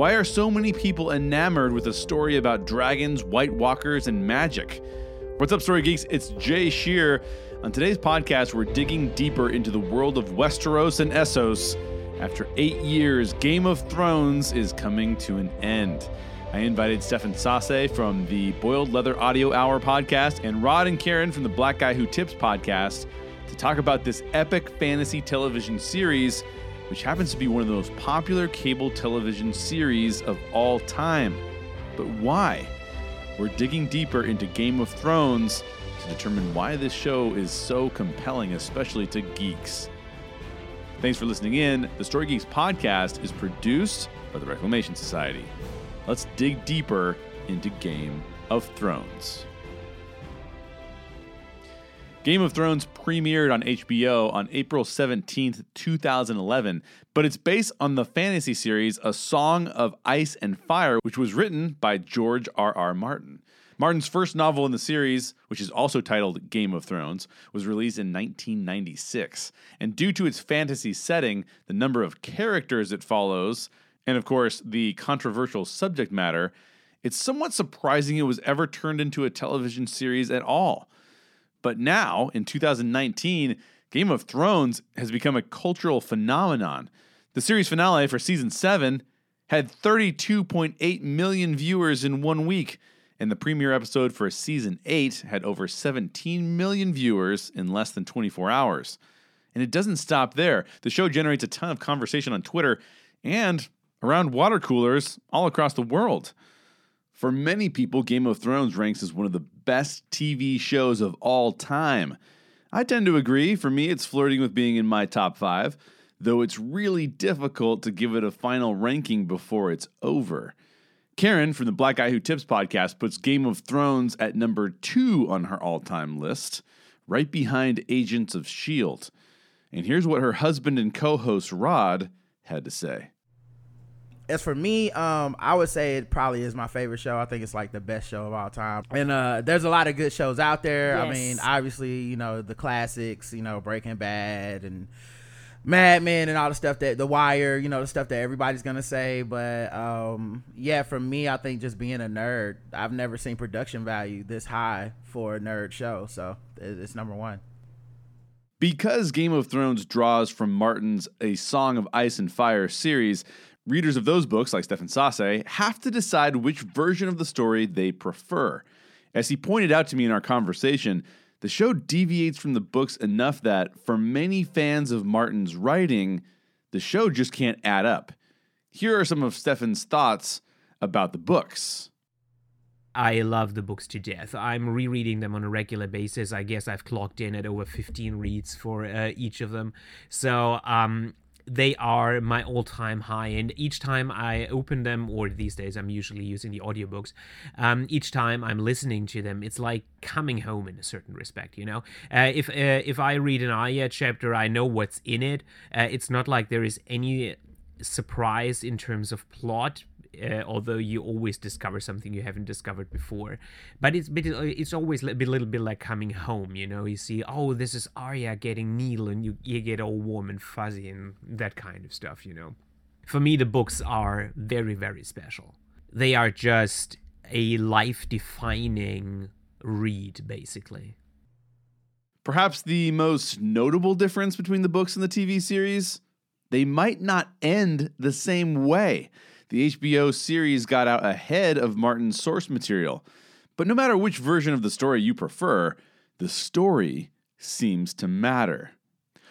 Why are so many people enamored with a story about dragons, White Walkers, and magic? What's up, Story Geeks? It's Jay Shear. On today's podcast, we're digging deeper into the world of Westeros and Essos. After eight years, Game of Thrones is coming to an end. I invited Stefan Sasse from the Boiled Leather Audio Hour podcast and Rod and Karen from the Black Guy Who Tips podcast to talk about this epic fantasy television series which happens to be one of the most popular cable television series of all time. But why? We're digging deeper into Game of Thrones to determine why this show is so compelling, especially to geeks. Thanks for listening in. The Story Geeks podcast is produced by the Reclamation Society. Let's dig deeper into Game of Thrones. Game of Thrones premiered on HBO on April 17th, 2011, but it's based on the fantasy series A Song of Ice and Fire, which was written by George R. R. Martin. Martin's first novel in the series, which is also titled Game of Thrones, was released in 1996. And due to its fantasy setting, the number of characters it follows, and of course, the controversial subject matter, it's somewhat surprising it was ever turned into a television series at all. But now, in 2019, Game of Thrones has become a cultural phenomenon. The series finale for season 7 had 32.8 million viewers in one week, and the premiere episode for season 8 had over 17 million viewers in less than 24 hours. And it doesn't stop there. The show generates a ton of conversation on Twitter and around water coolers all across the world. For many people, Game of Thrones ranks as one of the best TV shows of all time. I tend to agree. For me, it's flirting with being in my top five, though it's really difficult to give it a final ranking before it's over. Karen from the Black Guy Who Tips podcast puts Game of Thrones at number two on her all time list, right behind Agents of S.H.I.E.L.D. And here's what her husband and co host Rod had to say as for me, um, I would say it probably is my favorite show. I think it's like the best show of all time. And uh, there's a lot of good shows out there. Yes. I mean, obviously, you know the classics, you know Breaking Bad and Mad Men and all the stuff that The Wire, you know the stuff that everybody's gonna say. But um, yeah, for me, I think just being a nerd, I've never seen production value this high for a nerd show. So it's number one. Because Game of Thrones draws from Martin's A Song of Ice and Fire series, Readers of those books, like Stefan Sasse, have to decide which version of the story they prefer. As he pointed out to me in our conversation, the show deviates from the books enough that, for many fans of Martin's writing, the show just can't add up. Here are some of Stefan's thoughts about the books. I love the books to death. I'm rereading them on a regular basis. I guess I've clocked in at over 15 reads for uh, each of them. So um, they are my all-time high and each time i open them or these days i'm usually using the audiobooks um, each time i'm listening to them it's like coming home in a certain respect you know? Uh, if uh, if i read an Arya chapter i know what's in it. Uh, it's not like there is any surprise in terms of plot uh, although you always discover something you haven't discovered before. But it's but it's always a little bit like coming home, you know. You see, oh, this is Arya getting Needle, and you you get all warm and fuzzy and that kind of stuff, you know. For me, the books are very very special. They are just a life defining read, basically. Perhaps the most notable difference between the books and the TV series they might not end the same way the HBO series got out ahead of Martin's source material. But no matter which version of the story you prefer, the story seems to matter.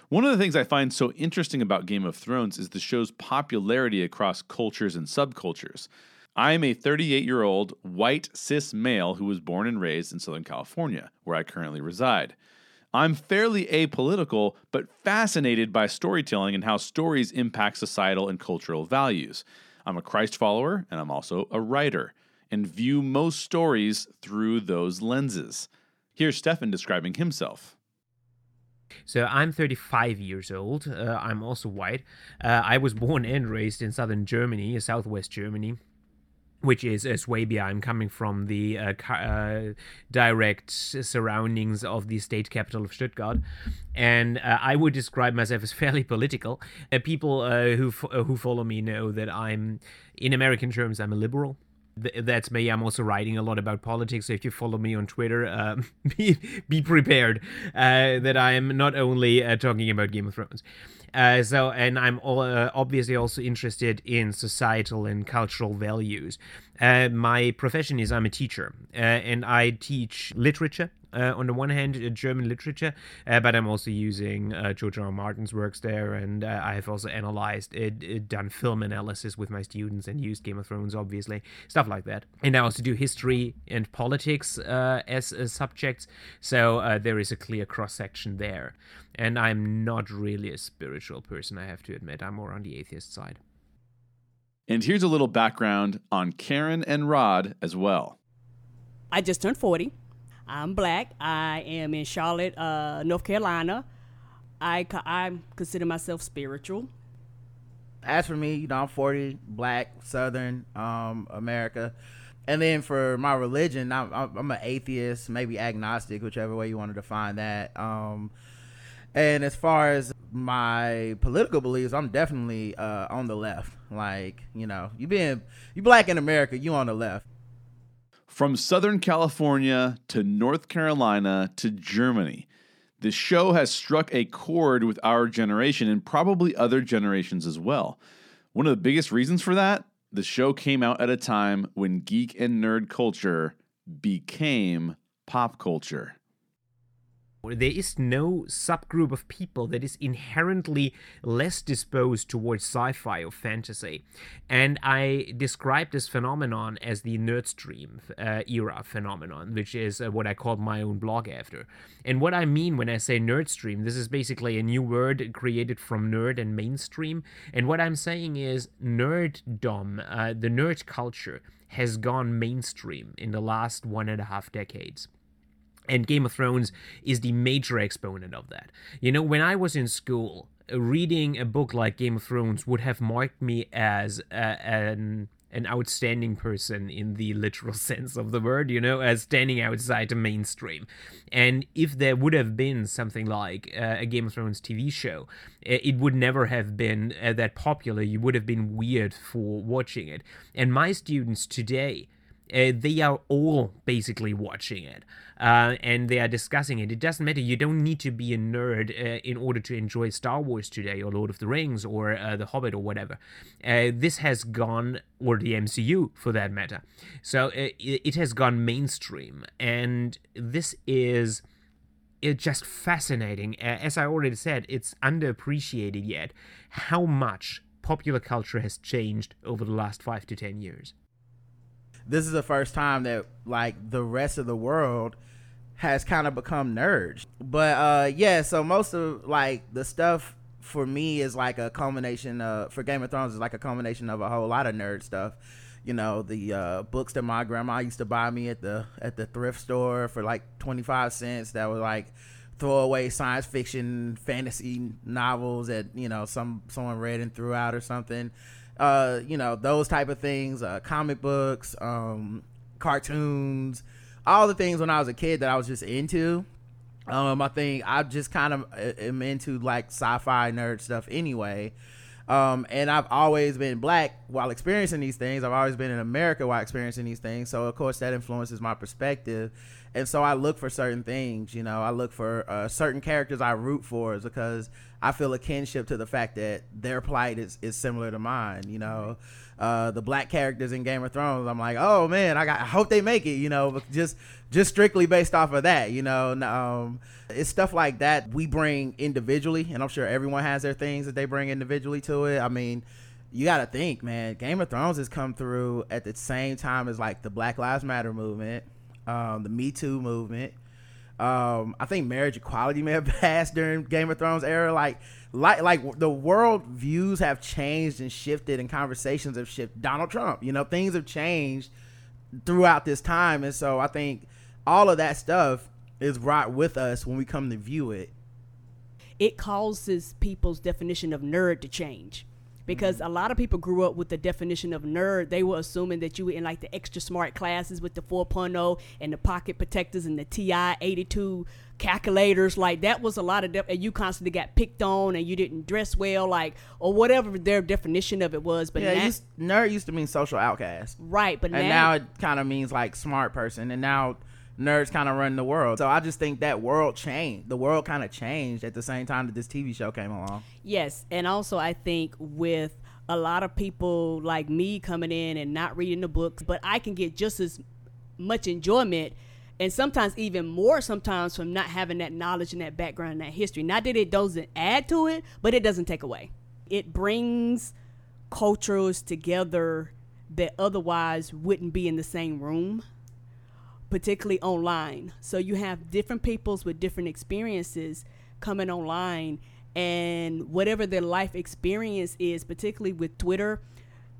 One of the things I find so interesting about Game of Thrones is the show's popularity across cultures and subcultures. I am a 38 year old white cis male who was born and raised in Southern California, where I currently reside. I'm fairly apolitical, but fascinated by storytelling and how stories impact societal and cultural values. I'm a Christ follower and I'm also a writer and view most stories through those lenses. Here's Stefan describing himself. So I'm 35 years old. Uh, I'm also white. Uh, I was born and raised in southern Germany, southwest Germany. Which is uh, Swabia. I'm coming from the uh, uh, direct surroundings of the state capital of Stuttgart, and uh, I would describe myself as fairly political. Uh, people uh, who who follow me know that I'm, in American terms, I'm a liberal. Th- that's me. I'm also writing a lot about politics. So if you follow me on Twitter, um, be be prepared that I am not only talking about Game of Thrones. Uh, so, and I'm all, uh, obviously also interested in societal and cultural values. Uh, my profession is I'm a teacher, uh, and I teach literature. Uh, on the one hand, uh, German literature, uh, but I'm also using uh, George R. R. Martin's works there, and I have also analyzed, it, done film analysis with my students, and used Game of Thrones, obviously, stuff like that. And I also do history and politics as subjects, so there is a clear cross section there. And I'm not really a spiritual person, I have to admit. I'm more on the atheist side. And here's a little background on Karen and Rod as well. I just turned 40. I'm black. I am in Charlotte, uh, North Carolina. I, I consider myself spiritual. As for me, you know, I'm 40, black, Southern, um, America. And then for my religion, I'm, I'm an atheist, maybe agnostic, whichever way you want to define that. Um, and as far as my political beliefs, I'm definitely uh, on the left. Like, you know, you being you black in America, you on the left. From Southern California to North Carolina to Germany, this show has struck a chord with our generation and probably other generations as well. One of the biggest reasons for that, the show came out at a time when geek and nerd culture became pop culture. There is no subgroup of people that is inherently less disposed towards sci fi or fantasy. And I describe this phenomenon as the nerdstream uh, era phenomenon, which is uh, what I called my own blog after. And what I mean when I say nerdstream, this is basically a new word created from nerd and mainstream. And what I'm saying is nerddom, uh, the nerd culture, has gone mainstream in the last one and a half decades. And Game of Thrones is the major exponent of that. You know, when I was in school, reading a book like Game of Thrones would have marked me as uh, an an outstanding person in the literal sense of the word, you know, as standing outside the mainstream. And if there would have been something like uh, a Game of Thrones TV show, it would never have been uh, that popular. You would have been weird for watching it. And my students today, uh, they are all basically watching it uh, and they are discussing it. It doesn't matter. You don't need to be a nerd uh, in order to enjoy Star Wars today, or Lord of the Rings, or uh, The Hobbit, or whatever. Uh, this has gone, or the MCU for that matter. So uh, it has gone mainstream, and this is it's just fascinating. As I already said, it's underappreciated yet how much popular culture has changed over the last five to ten years. This is the first time that like the rest of the world has kind of become nerds. But uh yeah, so most of like the stuff for me is like a culmination of for Game of Thrones is like a culmination of a whole lot of nerd stuff. You know, the uh, books that my grandma used to buy me at the at the thrift store for like 25 cents that were like throwaway science fiction fantasy novels that, you know, some someone read and threw out or something. Uh, you know, those type of things, uh, comic books, um, cartoons, all the things when I was a kid that I was just into. Um, I think I just kind of uh, am into like sci-fi nerd stuff anyway. Um, and I've always been black while experiencing these things. I've always been in America while experiencing these things. So of course that influences my perspective. And so I look for certain things, you know, I look for uh, certain characters I root for is because I feel a kinship to the fact that their plight is, is similar to mine, you know. Uh, the black characters in Game of Thrones, I'm like, oh man, I got, I hope they make it, you know, just just strictly based off of that, you know. Um, it's stuff like that we bring individually, and I'm sure everyone has their things that they bring individually to it. I mean, you got to think, man. Game of Thrones has come through at the same time as like the Black Lives Matter movement, um, the Me Too movement. Um, I think marriage equality may have passed during Game of Thrones era. Like like like the world views have changed and shifted and conversations have shifted donald trump you know things have changed throughout this time and so i think all of that stuff is brought with us when we come to view it it causes people's definition of nerd to change because Mm-hmm. a lot of people grew up with the definition of nerd. They were assuming that you were in like the extra smart classes with the 4.0 and the pocket protectors and the TI 82 calculators. Like that was a lot of, de- and you constantly got picked on and you didn't dress well, like or whatever their definition of it was. But Yeah, now, used, nerd used to mean social outcast, right, but and now it kind of means like smart person, and now nerds kind of run the world. So I just think that world changed. The world kind of changed at the same time that this TV show came along. Yes, and also I think with a lot of people like me coming in and not reading the books, but I can get just as much enjoyment and sometimes even more sometimes from not having that knowledge and that background and that history. Not that it doesn't add to it, but it doesn't take away. It brings cultures together that otherwise wouldn't be in the same room particularly online. So you have different peoples with different experiences coming online and whatever their life experience is, particularly with Twitter,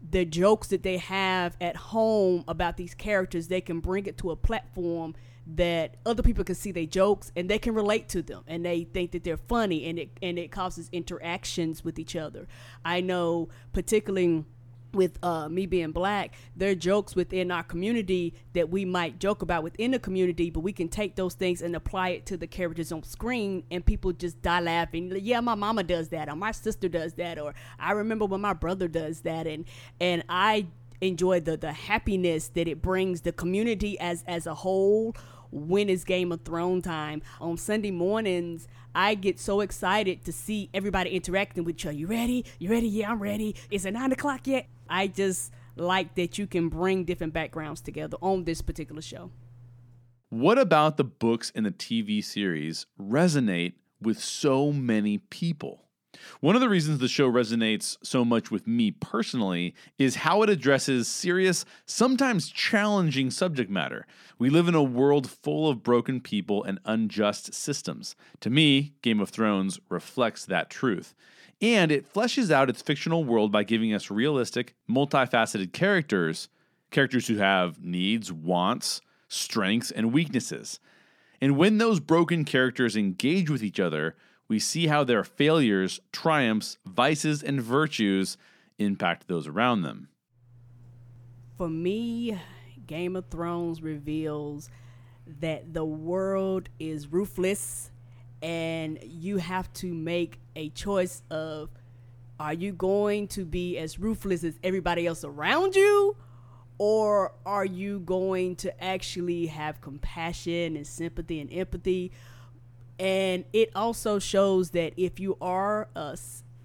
the jokes that they have at home about these characters, they can bring it to a platform that other people can see their jokes and they can relate to them and they think that they're funny and it and it causes interactions with each other. I know particularly with uh, me being black, there are jokes within our community that we might joke about within the community, but we can take those things and apply it to the characters on screen, and people just die laughing. Yeah, my mama does that, or my sister does that, or I remember when my brother does that, and and I enjoy the the happiness that it brings the community as as a whole when it's Game of Thrones time. On Sunday mornings, I get so excited to see everybody interacting with other. You ready? You ready? Yeah, I'm ready. Is it nine o'clock yet? I just like that you can bring different backgrounds together on this particular show. What about the books and the TV series resonate with so many people? One of the reasons the show resonates so much with me personally is how it addresses serious, sometimes challenging subject matter. We live in a world full of broken people and unjust systems. To me, Game of Thrones reflects that truth. And it fleshes out its fictional world by giving us realistic, multifaceted characters, characters who have needs, wants, strengths, and weaknesses. And when those broken characters engage with each other, we see how their failures, triumphs, vices, and virtues impact those around them. For me, Game of Thrones reveals that the world is ruthless and you have to make a choice of are you going to be as ruthless as everybody else around you? Or are you going to actually have compassion and sympathy and empathy? And it also shows that if you are uh,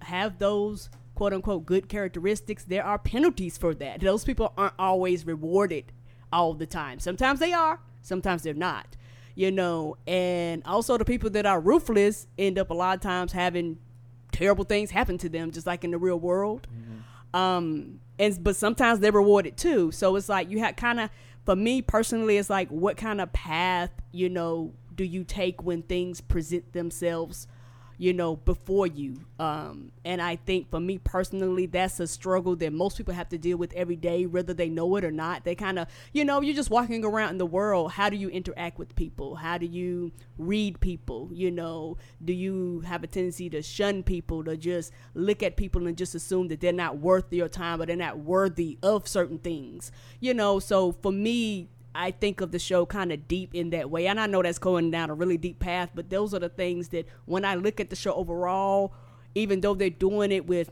have those quote unquote good characteristics there are penalties for that. Those people aren't always rewarded all the time. Sometimes they are sometimes they're not you know and also the people that are ruthless end up a lot of times having terrible things happen to them just like in the real world. Um and but sometimes they're rewarded too. So it's like you have kind of for me personally it's like what kind of path you know do you take when things present themselves you know before you. Um and i think for me personally that's a struggle that most people have to deal with every day whether they know it or not. They kind of you know you're just walking around in the world. How do you interact with people? How do you read people? You know do you have a tendency to shun people to just look at people and just assume that they're not worth your time or they're not worthy of certain things? You know so for me I think of the show kind of deep in that way. And I know that's going down a really deep path, but those are the things that when I look at the show overall, even though they're doing it with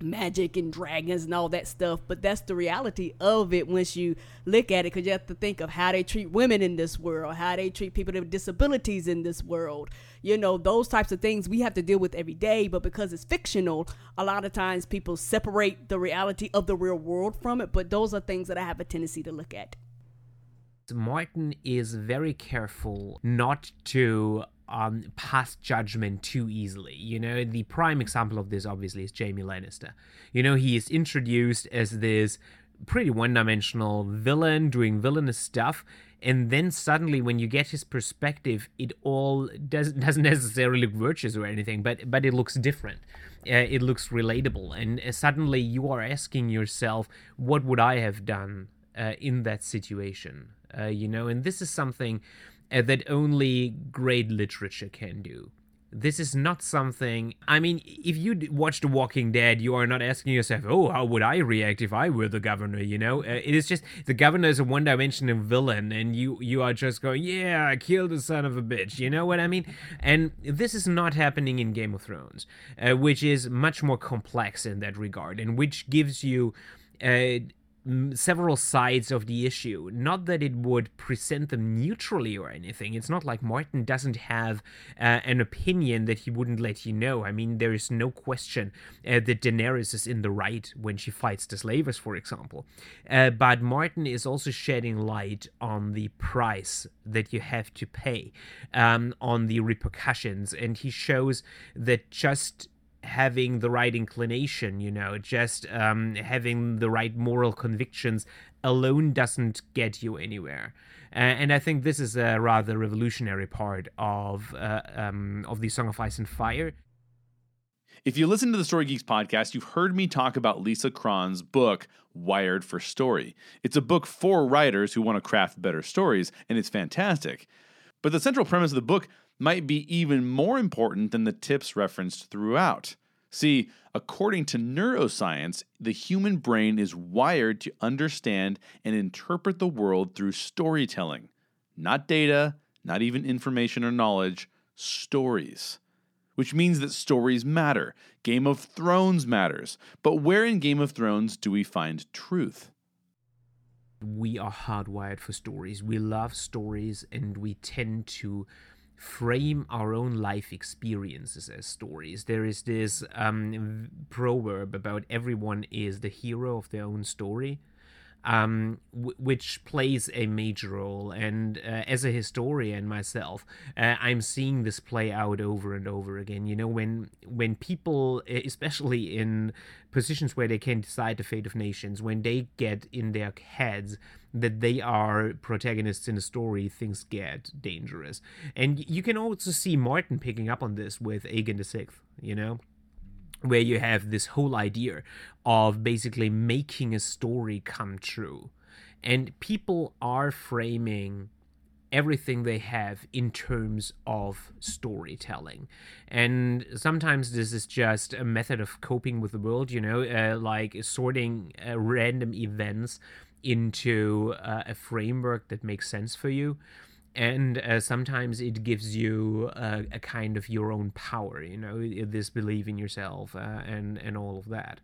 magic and dragons and all that stuff, but that's the reality of it once you look at it because you have to think of how they treat women in this world, how they treat people with disabilities in this world. You know, those types of things we have to deal with every day, but because it's fictional, a lot of times people separate the reality of the real world from it, but those are things that I have a tendency to look at. Martin is very careful not to um, pass judgment too easily. You know, the prime example of this obviously is Jaime Lannister. You know, he is introduced as this pretty one dimensional villain doing villainous stuff. And then suddenly, when you get his perspective, it all does, doesn't necessarily look virtuous or anything, but but it looks different. Uh, it looks relatable, and uh, suddenly you are asking yourself, "What would I have done uh, in that situation?" Uh, you know, and this is something uh, that only great literature can do. This is not something. I mean, if you watch The Walking Dead, you are not asking yourself, "Oh, how would I react if I were the governor?" You know, uh, it is just the governor is a one-dimensional villain, and you you are just going, "Yeah, kill the son of a bitch." You know what I mean? And this is not happening in Game of Thrones, uh, which is much more complex in that regard, and which gives you. Uh, several sides of the issue. Not that it would present them neutrally or anything. It's not like Martin doesn't have uh, an opinion that he wouldn't let you know. I mean, there is no question uh, that Daenerys is in the right when she fights the slavers, for example. Uh, but Martin is also shedding light on the price that you have to pay, um, on the repercussions, and he shows that just having the right inclination, you know, just um, having the right moral convictions alone doesn't get you anywhere. Uh, and I think this is a rather revolutionary part of uh, um, of the Song of Ice and Fire. If you listen to the Story Geeks podcast, you've heard me talk about Lisa Cron's book, Wired for Story. It's a book for writers who want to craft better stories, and it's fantastic. But the central premise of the book might be even more important than the tips referenced throughout. See, according to neuroscience, the human brain is wired to understand and interpret the world through storytelling. Not data, not even information or knowledge, stories. Which means that stories matter. Game of Thrones matters. But where in Game of Thrones do we find truth? We are hardwired for stories. We love stories and we tend to frame our own life experiences as stories. There is this um, proverb about everyone is the hero of their own story um, w- which plays a major role. And uh, as a historian myself, uh, I'm seeing this play out over and over again. You know, when when people, especially in positions where they can decide the fate of nations, when they get in their heads that they are protagonists in a story, things get dangerous. And you can also see Martin picking up on this with Aegon the Sixth. You know where you have this whole idea of basically making a story come true. And people are framing everything they have in terms of storytelling. And sometimes this is just a method of coping with the world, you know, uh, like sorting uh, random events into uh, a framework that makes sense for you and uh, sometimes it gives you a, a, kind of your own power you know this belief in yourself uh, and and all of that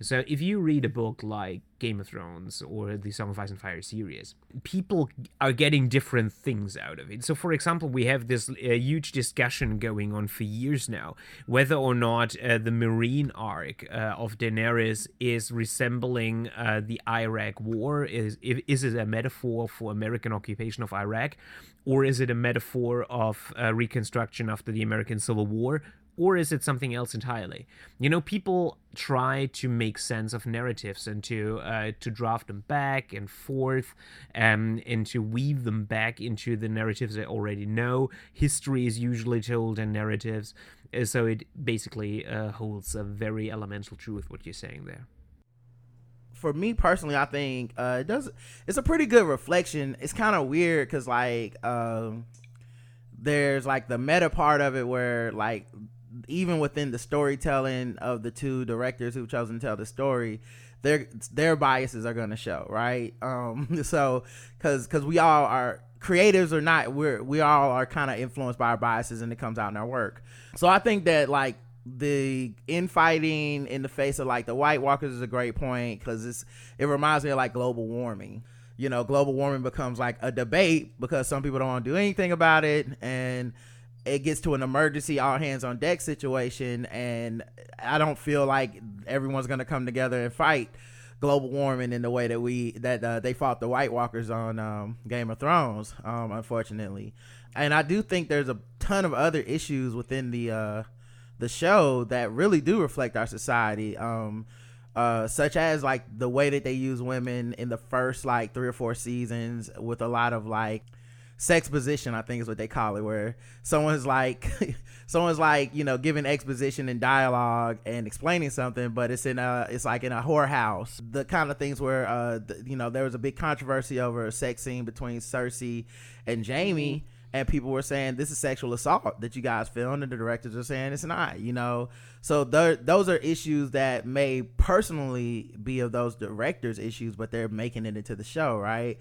so if you read a book like Game of Thrones or the Song of Ice and Fire series, people are getting different things out of it. So for example, we have this uh, huge discussion going on for years now whether or not uh, the Meereen arc uh, of Daenerys is resembling uh, the Iraq War. Is is it a metaphor for American occupation of Iraq, or is it a metaphor of uh, reconstruction after the American Civil War? Or is it something else entirely? You know, people try to make sense of narratives and to uh, to draft them back and forth, um, and to weave them back into the narratives they already know. History is usually told in narratives, uh, so it basically uh, holds a very elemental truth. What you're saying there for me personally, I think uh, it does. It's a pretty good reflection. It's kind of weird because like um, there's like the meta part of it where like even within the storytelling of the two directors who've chosen to tell the story, their their biases are going to show, right? Um, so because because we all are creatives or not, we're we all are kind of influenced by our biases, and it comes out in our work. So I think that like the infighting in the face of like the White Walkers is a great point because it's it reminds me of like global warming. You know, global warming becomes like a debate because some people don't want to do anything about it, and it gets to an emergency all hands on deck situation and i don't feel like everyone's going to come together and fight global warming in the way that we that uh, they fought the white walkers on um, game of thrones um, unfortunately. And i do think there's a ton of other issues within the uh, the show that really do reflect our society um, uh, such as like the way that they use women in the first like three or four seasons with a lot of like sexposition i think is what they call it where someone's like someone's like you know giving exposition and dialogue and explaining something but it's in a it's like in a whorehouse the kind of things where uh the, you know there was a big controversy over a sex scene between cersei and jaime and people were saying this is sexual assault that you guys filmed, and the directors are saying it's not. You know, so those are issues that may personally be of those directors' issues, but they're making it into the show, right?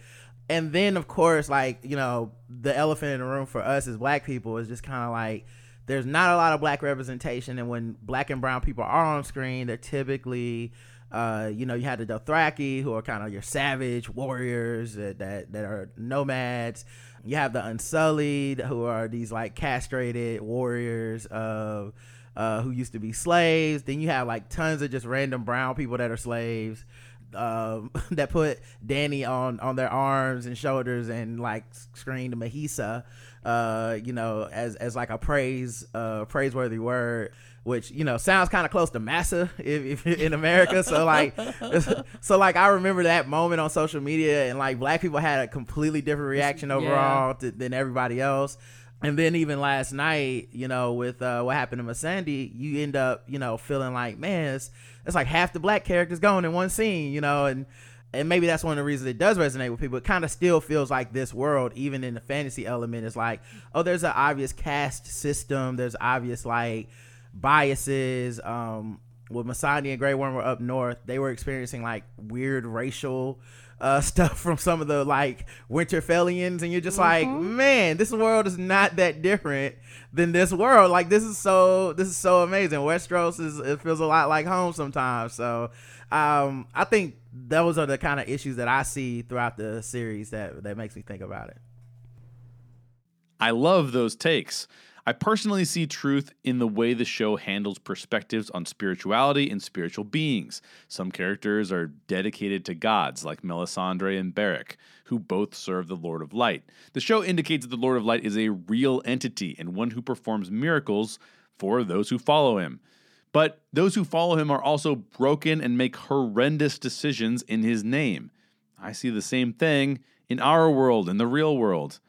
And then, of course, like you know, the elephant in the room for us as black people is just kind of like there's not a lot of black representation, and when black and brown people are on screen, they're typically uh, you know, you had the Dothraki, who are kind of your savage warriors that, that, that are nomads. You have the Unsullied, who are these like castrated warriors of uh, who used to be slaves. Then you have like tons of just random brown people that are slaves. Um, that put Dany on on their arms and shoulders and like screamed Mhysa, uh, you know, as as like a praise uh praiseworthy word which you know sounds kind of close to massa if, if, in America. So like, so like I remember that moment on social media, and like black people had a completely different reaction overall yeah. to, than everybody else. And then even last night, you know, with uh, what happened to Missandei, you end up, you know, feeling like, man, it's, it's like half the black characters gone in one scene, you know, and and maybe that's one of the reasons it does resonate with people. It kind of still feels like this world, even in the fantasy element, is like, oh, there's an obvious caste system. There's obvious like biases. Um, with Missandei and Grey Worm were up north, they were experiencing like weird racial uh, stuff from some of the like Winterfellians, and you're just mm-hmm. like, man, this world is not that different than this world. Like this is so this is so amazing. Westeros is it feels a lot like home sometimes. So um, I think those are the kind of issues that I see throughout the series that that makes me think about it. I love those takes. I personally see truth in the way the show handles perspectives on spirituality and spiritual beings. Some characters are dedicated to gods, like Melisandre and Beric, who both serve the Lord of Light. The show indicates that the Lord of Light is a real entity and one who performs miracles for those who follow him. But those who follow him are also broken and make horrendous decisions in his name. I see the same thing in our world, in the real world.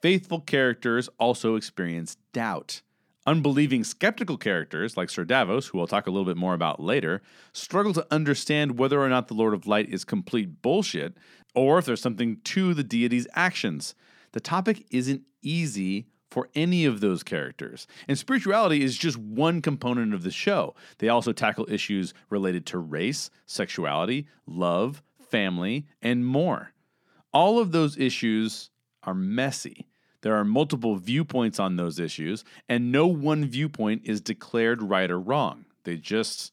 Faithful characters also experience doubt. Unbelieving skeptical characters, like Sir Davos, who we'll talk a little bit more about later, struggle to understand whether or not the Lord of Light is complete bullshit, or if there's something to the deity's actions. The topic isn't easy for any of those characters. And spirituality is just one component of the show. They also tackle issues related to race, sexuality, love, family, and more. All of those issues are messy. There are multiple viewpoints on those issues, and no one viewpoint is declared right or wrong. They just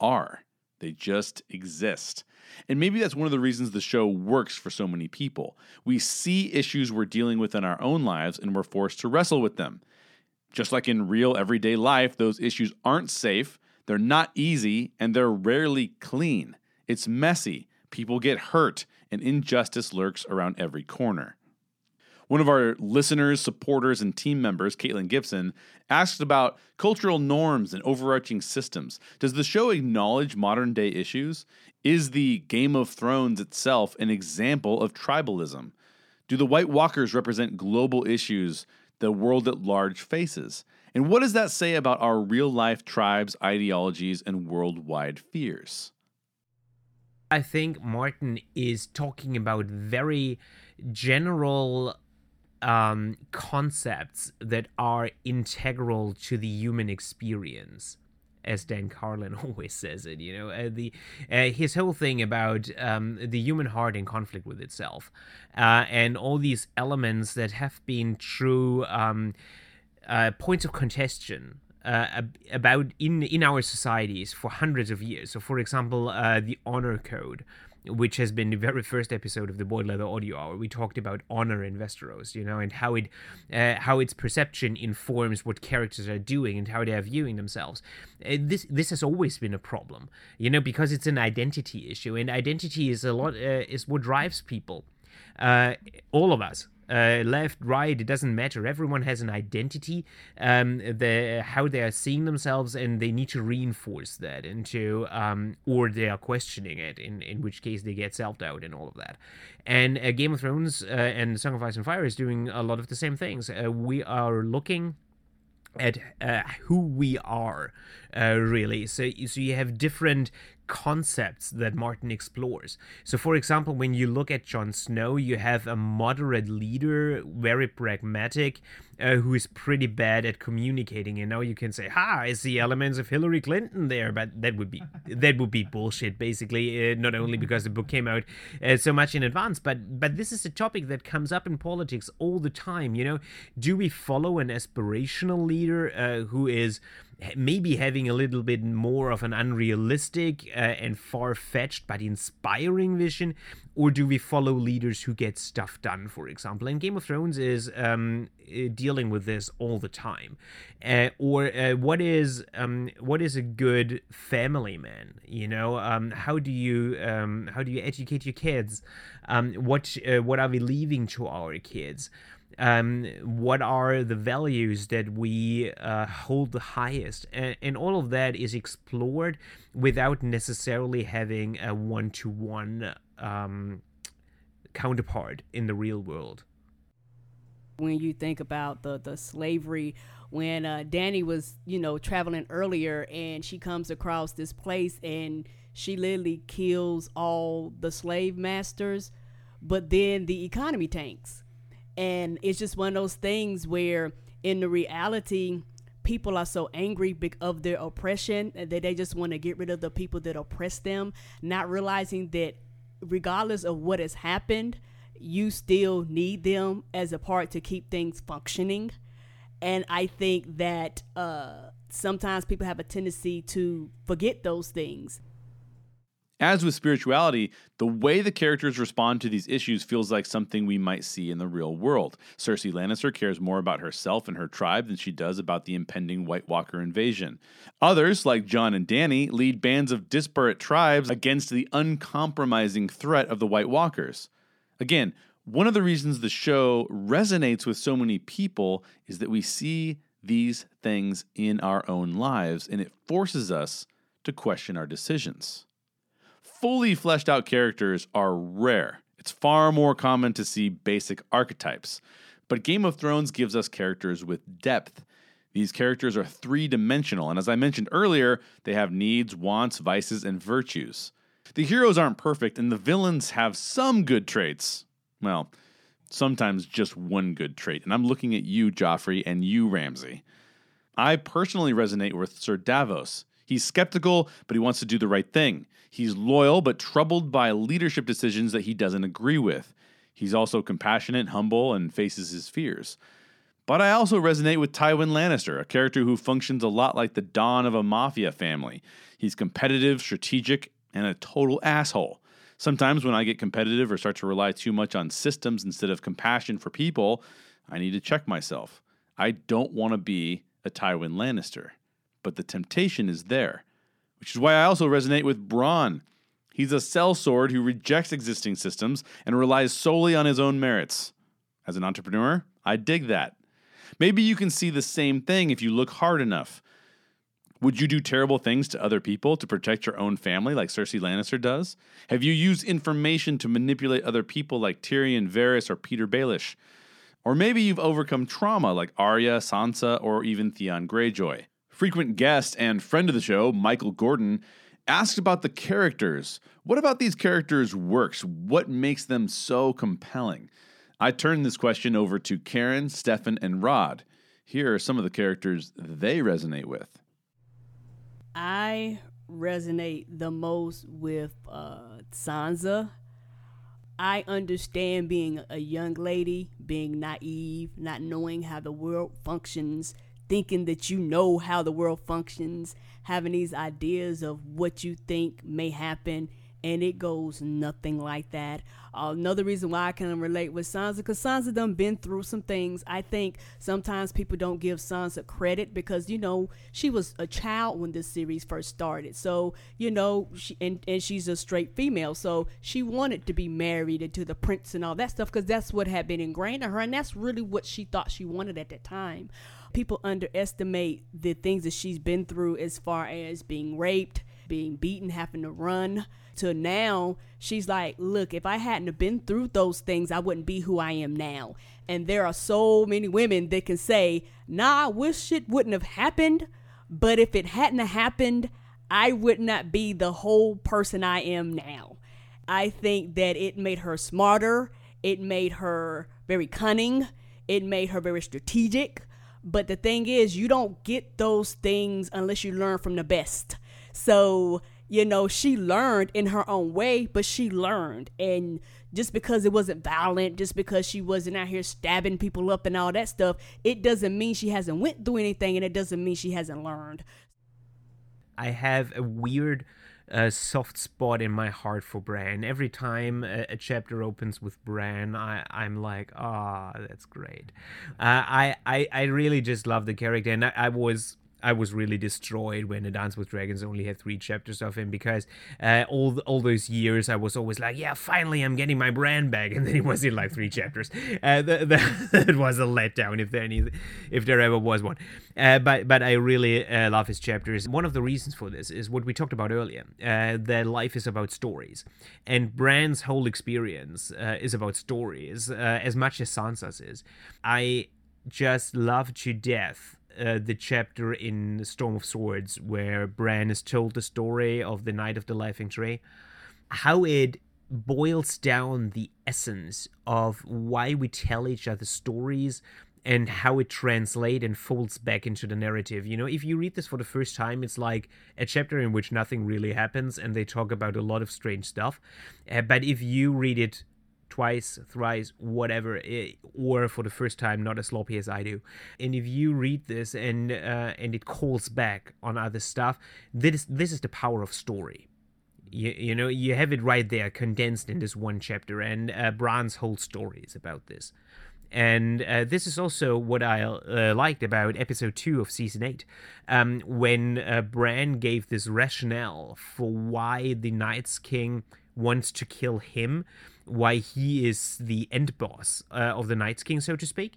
are. They just exist. And maybe that's one of the reasons the show works for so many people. We see issues we're dealing with in our own lives and we're forced to wrestle with them. Just like in real everyday life, those issues aren't safe, they're not easy, and they're rarely clean. It's messy, people get hurt, and injustice lurks around every corner. One of our listeners, supporters, and team members, Caitlin Gibson, asked about cultural norms and overarching systems. Does the show acknowledge modern day issues? Is the Game of Thrones itself an example of tribalism? Do the White Walkers represent global issues the world at large faces? And what does that say about our real life tribes, ideologies, and worldwide fears? I think Martin is talking about very general um, concepts that are integral to the human experience as Dan Carlin always says it, you know, uh, the uh, his whole thing about um, the human heart in conflict with itself, uh, and all these elements that have been true um, uh, points of contention uh, about in in our societies for hundreds of years. So, for example, uh, the honor code, which has been the very first episode of the Boiled Leather Audio Hour. We talked about honor in Westeros, you know, and how it uh, how its perception informs what characters are doing and how they are viewing themselves. Uh, this this has always been a problem, you know, because it's an identity issue, and identity is a lot uh, is what drives people. Uh, all of us uh, left, right, it doesn't matter. Everyone has an identity, um, the, how they are seeing themselves, and they need to reinforce that into, um, or they are questioning it, in, in which case they get self doubt and all of that. And uh, Game of Thrones uh, and Song of Ice and Fire is doing a lot of the same things. Uh, we are looking at uh, who we are uh, really. So, so you have different concepts that Martin explores. So, for example, when you look at Jon Snow, you have a moderate leader, very pragmatic, uh, who is pretty bad at communicating. And now you can say, "Ha, I see elements of Hillary Clinton there," but that would be that would be bullshit, basically. Uh, not only because the book came out uh, so much in advance, but but this is a topic that comes up in politics all the time. You know, do we follow an aspirational leader uh, who is maybe having a little bit more of an unrealistic uh, and far-fetched but inspiring vision or do we follow leaders who get stuff done for example? And game of thrones is um, uh, dealing with this all the time. Uh, or uh, what is um, what is a good family man? You know um, how do you um, how do you educate your kids? Um, what uh, what are we leaving to our kids um, what are the values that we uh, hold the highest? And, and, all of that is explored without necessarily having a one-to-one um, counterpart in the real world. When you think about the, the slavery when uh, Dany was you know traveling earlier and she comes across this place and she literally kills all the slave masters but then the economy tanks and it's just one of those things where, in the reality, people are so angry of their oppression that they just want to get rid of the people that oppress them, not realizing that regardless of what has happened, you still need them as a part to keep things functioning. And I think that uh, sometimes people have a tendency to forget those things. As with spirituality, the way the characters respond to these issues feels like something we might see in the real world. Cersei Lannister cares more about herself and her tribe than she does about the impending White Walker invasion. Others, like Jon and Dany, lead bands of disparate tribes against the uncompromising threat of the White Walkers. Again, one of the reasons the show resonates with so many people is that we see these things in our own lives and it forces us to question our decisions fully fleshed out characters are rare. It's far more common to see basic archetypes. But Game of Thrones gives us characters with depth. These characters are three dimensional, and as I mentioned earlier, they have needs, wants, vices, and virtues. The heroes aren't perfect, and the villains have some good traits. Well, sometimes just one good trait, and I'm looking at you, Joffrey, and you, Ramsay. I personally resonate with Sir Davos. He's skeptical, but he wants to do the right thing. He's loyal, but troubled by leadership decisions that he doesn't agree with. He's also compassionate, humble, and faces his fears. But I also resonate with Tywin Lannister, a character who functions a lot like the Don of a mafia family. He's competitive, strategic, and a total asshole. Sometimes when I get competitive or start to rely too much on systems instead of compassion for people, I need to check myself. I don't want to be a Tywin Lannister, but the temptation is there which is why I also resonate with Bronn. He's a sellsword who rejects existing systems and relies solely on his own merits. As an entrepreneur, I dig that. Maybe you can see the same thing if you look hard enough. Would you do terrible things to other people to protect your own family like Cersei Lannister does? Have you used information to manipulate other people like Tyrion Varys or Petyr Baelish? Or maybe you've overcome trauma like Arya, Sansa, or even Theon Greyjoy. Frequent guest and friend of the show, Michael Gordon, asked about the characters. What about these characters works? What makes them so compelling? I turned this question over to Karen, Stefan, and Rod. Here are some of the characters they resonate with. I resonate the most with uh, Sansa. I understand being a young lady, being naive, not knowing how the world functions, thinking that you know how the world functions, having these ideas of what you think may happen, and it goes nothing like that. Uh, another reason why I can relate with Sansa, because Sansa done been through some things. I think sometimes people don't give Sansa credit because you know she was a child when this series first started. So you know, she, and and she's a straight female, so she wanted to be married to the prince and all that stuff because that's what had been ingrained in her, and that's really what she thought she wanted at that time people underestimate the things that she's been through as far as being raped, being beaten, having to run. To now, she's like, look, if I hadn't have been through those things, I wouldn't be who I am now. And there are so many women that can say, nah, I wish it wouldn't have happened, But if it hadn't have happened, I would not be the whole person I am now. I think that it made her smarter. It made her very cunning. It made her very strategic. But the thing is, you don't get those things unless you learn from the best. So, you know, she learned in her own way, but she learned. And just because it wasn't violent, just because she wasn't out here stabbing people up and all that stuff, it doesn't mean she hasn't went through anything and it doesn't mean she hasn't learned. I have a weird uh, soft spot in my heart for Bran. Every time a, a chapter opens with Bran, I, I'm like, ah, oh, that's great. Uh, I, I I really just love the character, and I, I was I was really destroyed when the Dance with Dragons only had three chapters of him because uh, all all those years I was always like, yeah, finally I'm getting my Bran back, and then it was in like three chapters. Uh, that, that was a letdown if there any if there ever was one. Uh, but but I really uh, love his chapters. One of the reasons for this is what we talked about earlier. Uh, that life is about stories, and Bran's whole experience uh, is about stories as much as Sansa's is. I just love to death uh, the chapter in Storm of Swords where Bran is told the story of the Night of the Laughing Tree, how it boils down the essence of why we tell each other stories and how it translates and folds back into the narrative. You know, if you read this for the first time, it's like a chapter in which nothing really happens and they talk about a lot of strange stuff. Uh, but if you read it twice, thrice, whatever, or for the first time, not as sloppy as I do. And if you read this and uh, and it calls back on other stuff, this this is the power of story. You, you know you have it right there condensed in this one chapter and uh, Bran's whole story is about this and uh, this is also what I uh, liked about episode two of season eight, um, when uh, Bran gave this rationale for why the Night's King wants to kill him, why he is the end boss uh, of the Night's King, so to speak,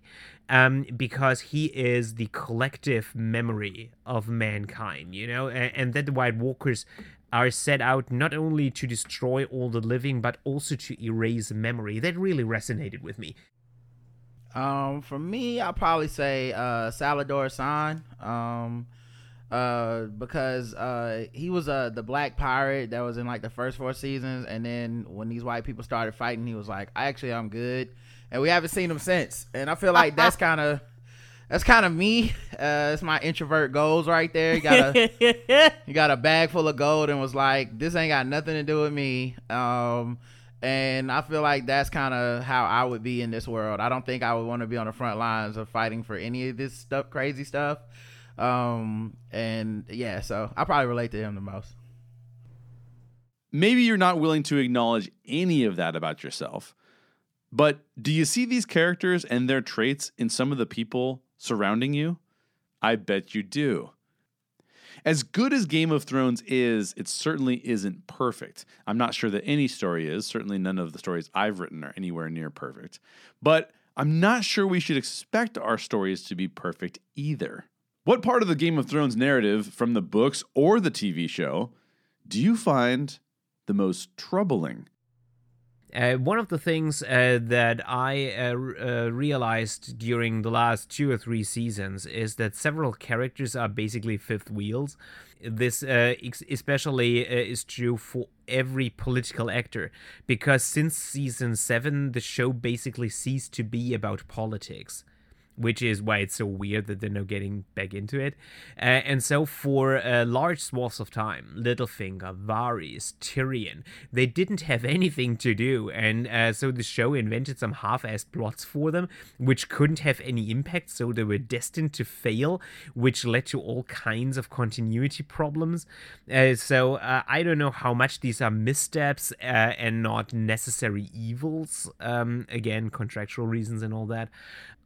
um, because he is the collective memory of mankind, you know, and, and that the White Walkers are set out not only to destroy all the living, but also to erase memory. That really resonated with me. Um, for me, I'll probably say uh, Salladhor Saan. Um, uh, because uh, he was uh, the black pirate that was in like the first four seasons, and then when these white people started fighting, he was like, "I actually I'm good," and we haven't seen him since. And I feel like that's kind of that's kind of me. Uh, it's my introvert goals right there. You got a you got a bag full of gold and was like, "This ain't got nothing to do with me." Um, and I feel like that's kind of how I would be in this world. I don't think I would want to be on the front lines of fighting for any of this stuff, crazy stuff. Um, and yeah, so I probably relate to him the most. Maybe you're not willing to acknowledge any of that about yourself, but do you see these characters and their traits in some of the people surrounding you? I bet you do. As good as Game of Thrones is, it certainly isn't perfect. I'm not sure that any story is. Certainly, none of the stories I've written are anywhere near perfect. But I'm not sure we should expect our stories to be perfect either. What part of the Game of Thrones narrative from the books or the TV show do you find the most troubling? Uh, one of the things uh, that I uh, uh, realized during the last two or three seasons is that several characters are basically fifth wheels. This uh, especially uh, is true for every political actor because since season seven, the show basically ceased to be about politics which is why it's so weird that they're now getting back into it. Uh, and so, for uh, large swaths of time, Littlefinger, Varys, Tyrion, they didn't have anything to do, and uh, so the show invented some half-assed plots for them, which couldn't have any impact, so they were destined to fail, which led to all kinds of continuity problems. Uh, so, uh, I don't know how much these are missteps uh, and not necessary evils. Um, again, contractual reasons and all that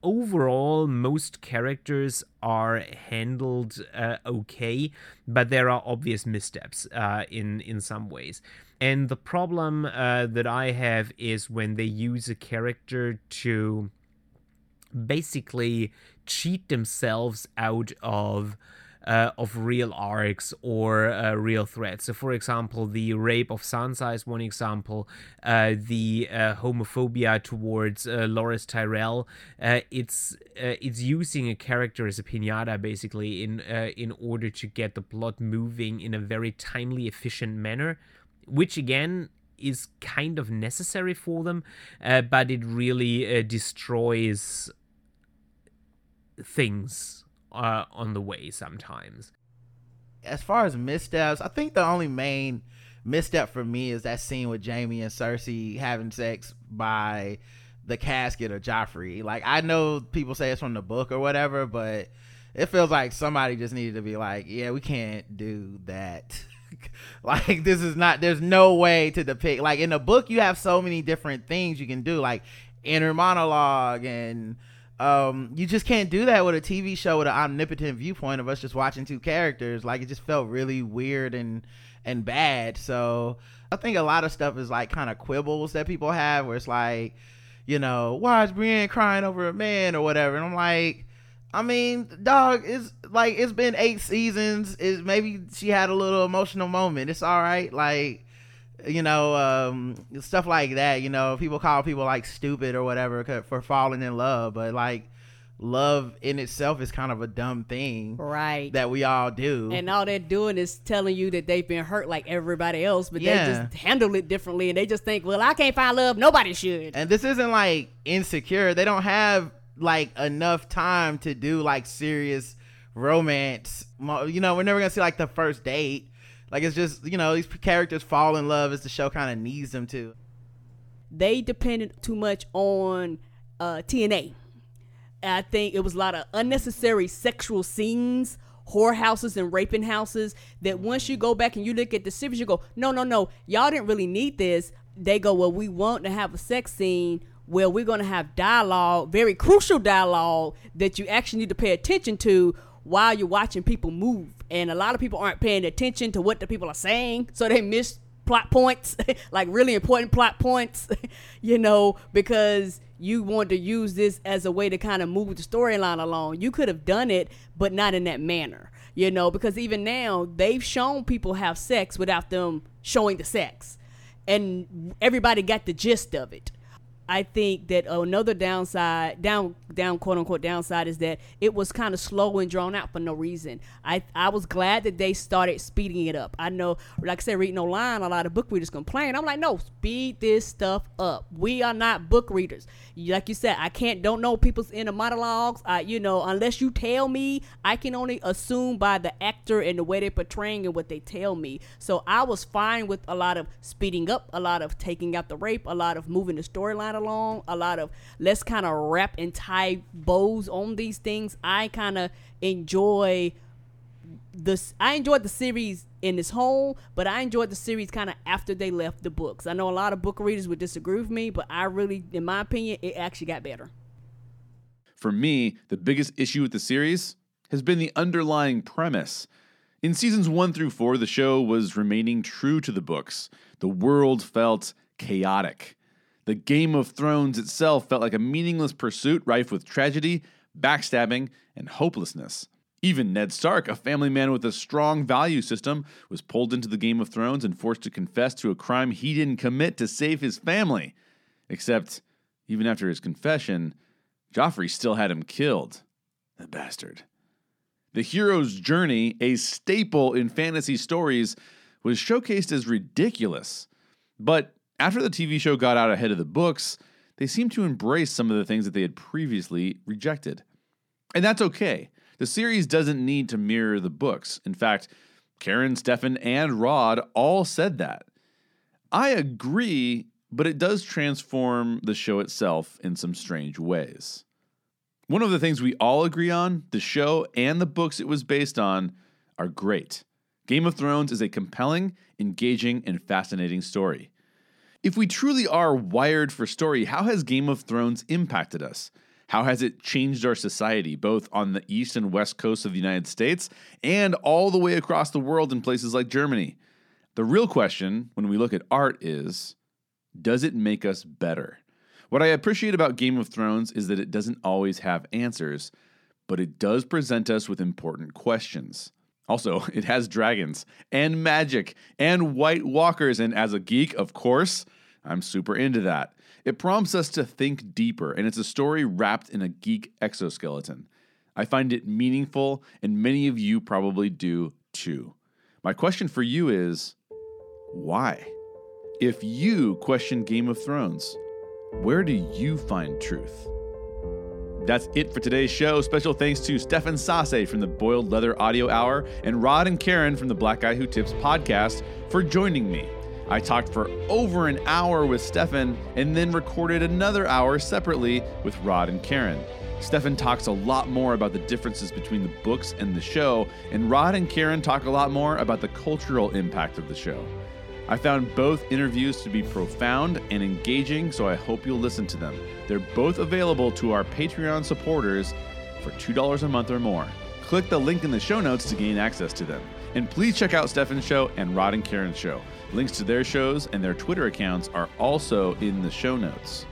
overall, most characters are handled uh, okay, but there are obvious missteps uh, in in some ways. And the problem uh, that I have is when they use a character to basically cheat themselves out of uh, of real arcs or uh, real threats. So, for example, the rape of Sansa is one example. Uh, the uh, homophobia towards uh, Loras Tyrell. Uh, it's it's using a character as a pinata basically in in order to get the plot moving in a very timely, efficient manner, which again is kind of necessary for them, but it really destroys things uh, on the way sometimes. As far as missteps, I think the only main misstep for me is that scene with Jaime and Cersei having sex by the casket of Joffrey. Like I know people say it's from the book or whatever, but it feels like somebody just needed to be like, yeah, we can't do that. like this is not there's no way to depict like in the book you have so many different things you can do like inner monologue and um, you just can't do that with a TV show with an omnipotent viewpoint of us just watching two characters. Like it just felt really weird and and bad. So I think a lot of stuff is like kind of quibbles that people have, where it's like, you know, why is Brienne crying over a man or whatever? And I'm like, I mean, dog, it's like it's been eight seasons. Is maybe she had a little emotional moment. It's all right. Like you know, um, stuff like that. You know, people call people like stupid or whatever for falling in love, but like love in itself is kind of a dumb thing, right? That we all do, and all they're doing is telling you that they've been hurt like everybody else, but yeah. they just handle it differently, and they just think, well, I can't find love, nobody should. And this isn't like insecure; they don't have like enough time to do like serious romance. You know, we're never gonna see like the first date like it's just you know these characters fall in love as the show kind of needs them to. They depended too much on uh, TNA. I think it was a lot of unnecessary sexual scenes, whorehouses and raping houses. That once you go back and you look at the series, you go, no, no, no, y'all didn't really need this. They go, well, we want to have a sex scene where we're going to have dialogue, very crucial dialogue that you actually need to pay attention to while you're watching people move. And a lot of people aren't paying attention to what the people are saying, so they miss plot points, like really important plot points, you know, because you want to use this as a way to kind of move the storyline along. You could have done it, but not in that manner, you know, because even now they've shown people have sex without them showing the sex. And everybody got the gist of it. I think that another downside, down, down, quote unquote downside, is that it was kind of slow and drawn out for no reason. I, I was glad that they started speeding it up. I know, like I said, reading online, a lot of book readers complain. I'm like, no, speed this stuff up. We are not book readers. Like you said, I can't, don't know people's inner monologues. I, you know, unless you tell me, I can only assume by the actor and the way they're portraying and what they tell me. So I was fine with a lot of speeding up, a lot of taking out the rape, a lot of moving the storyline along, a lot of let's kind of wrap and tie bows on these things. I kind of enjoy this. I enjoyed the series in its whole, but I enjoyed the series kind of after they left the books. I know a lot of book readers would disagree with me, but I really, in my opinion, it actually got better. For me, the biggest issue with the series has been the underlying premise. In seasons one through four, the show was remaining true to the books. The world felt chaotic. The Game of Thrones itself felt like a meaningless pursuit rife with tragedy, backstabbing, and hopelessness. Even Ned Stark, a family man with a strong value system, was pulled into the Game of Thrones and forced to confess to a crime he didn't commit to save his family. Except, even after his confession, Joffrey still had him killed. The bastard. The hero's journey, a staple in fantasy stories, was showcased as ridiculous. But after the TV show got out ahead of the books, they seemed to embrace some of the things that they had previously rejected. And that's okay. The series doesn't need to mirror the books. In fact, Karen, Stefan, and Rod all said that. I agree, but it does transform the show itself in some strange ways. One of the things we all agree on the show and the books it was based on are great. Game of Thrones is a compelling, engaging, and fascinating story. If we truly are wired for story, how has Game of Thrones impacted us? How has it changed our society, both on the east and west coasts of the United States and all the way across the world in places like Germany? The real question when we look at art is does it make us better? What I appreciate about Game of Thrones is that it doesn't always have answers, but it does present us with important questions. Also, it has dragons and magic and white walkers, and as a geek, of course, I'm super into that. It prompts us to think deeper, and it's a story wrapped in a geek exoskeleton. I find it meaningful, and many of you probably do too. My question for you is why? If you question Game of Thrones, where do you find truth? That's it for today's show. Special thanks to Stefan Sasse from the Boiled Leather Audio Hour and Rod and Karen from the Black Guy Who Tips podcast for joining me. I talked for over an hour with Stefan and then recorded another hour separately with Rod and Karen. Stefan talks a lot more about the differences between the books and the show, and Rod and Karen talk a lot more about the cultural impact of the show. I found both interviews to be profound and engaging, so I hope you'll listen to them. They're both available to our Patreon supporters for $2 a month or more. Click the link in the show notes to gain access to them. And please check out Stefan's show and Rod and Karen's show. Links to their shows and their Twitter accounts are also in the show notes.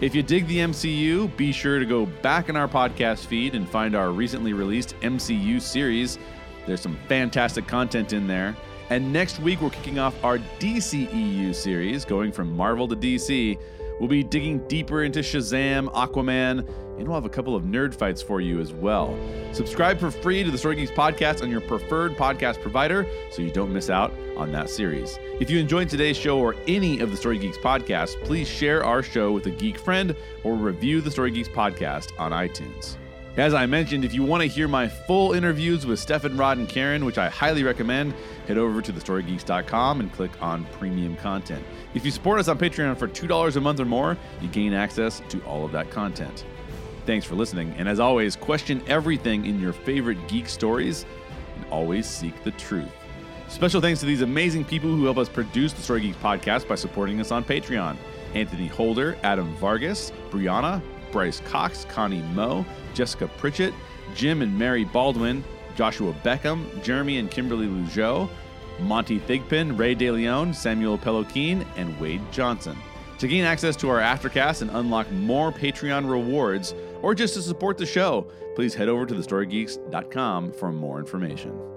If you dig the MCU, be sure to go back in our podcast feed and find our recently released MCU series. There's some fantastic content in there. And next week, we're kicking off our DCEU series, going from Marvel to DC. We'll be digging deeper into Shazam, Aquaman, and we'll have a couple of nerd fights for you as well. Subscribe for free to the Story Geeks podcast on your preferred podcast provider so you don't miss out on that series. If you enjoyed today's show or any of the Story Geeks podcasts, please share our show with a geek friend or review the Story Geeks podcast on iTunes. As I mentioned, if you want to hear my full interviews with Stefan, Rod, and Karen, which I highly recommend, head over to thestorygeeks.com and click on premium content. If you support us on Patreon for $2 a month or more, you gain access to all of that content. Thanks for listening, and as always, question everything in your favorite geek stories and always seek the truth. Special thanks to these amazing people who help us produce the Story Geeks podcast by supporting us on Patreon Anthony Holder, Adam Vargas, Brianna, Bryce Cox, Connie Moe, Jessica Pritchett, Jim and Mary Baldwin, Joshua Beckham, Jeremy and Kimberly Lugeau, Monty Thigpen, Ray DeLeon, Samuel Peloquin, and Wade Johnson. To gain access to our aftercast and unlock more Patreon rewards, or just to support the show, please head over to thestorygeeks.com for more information.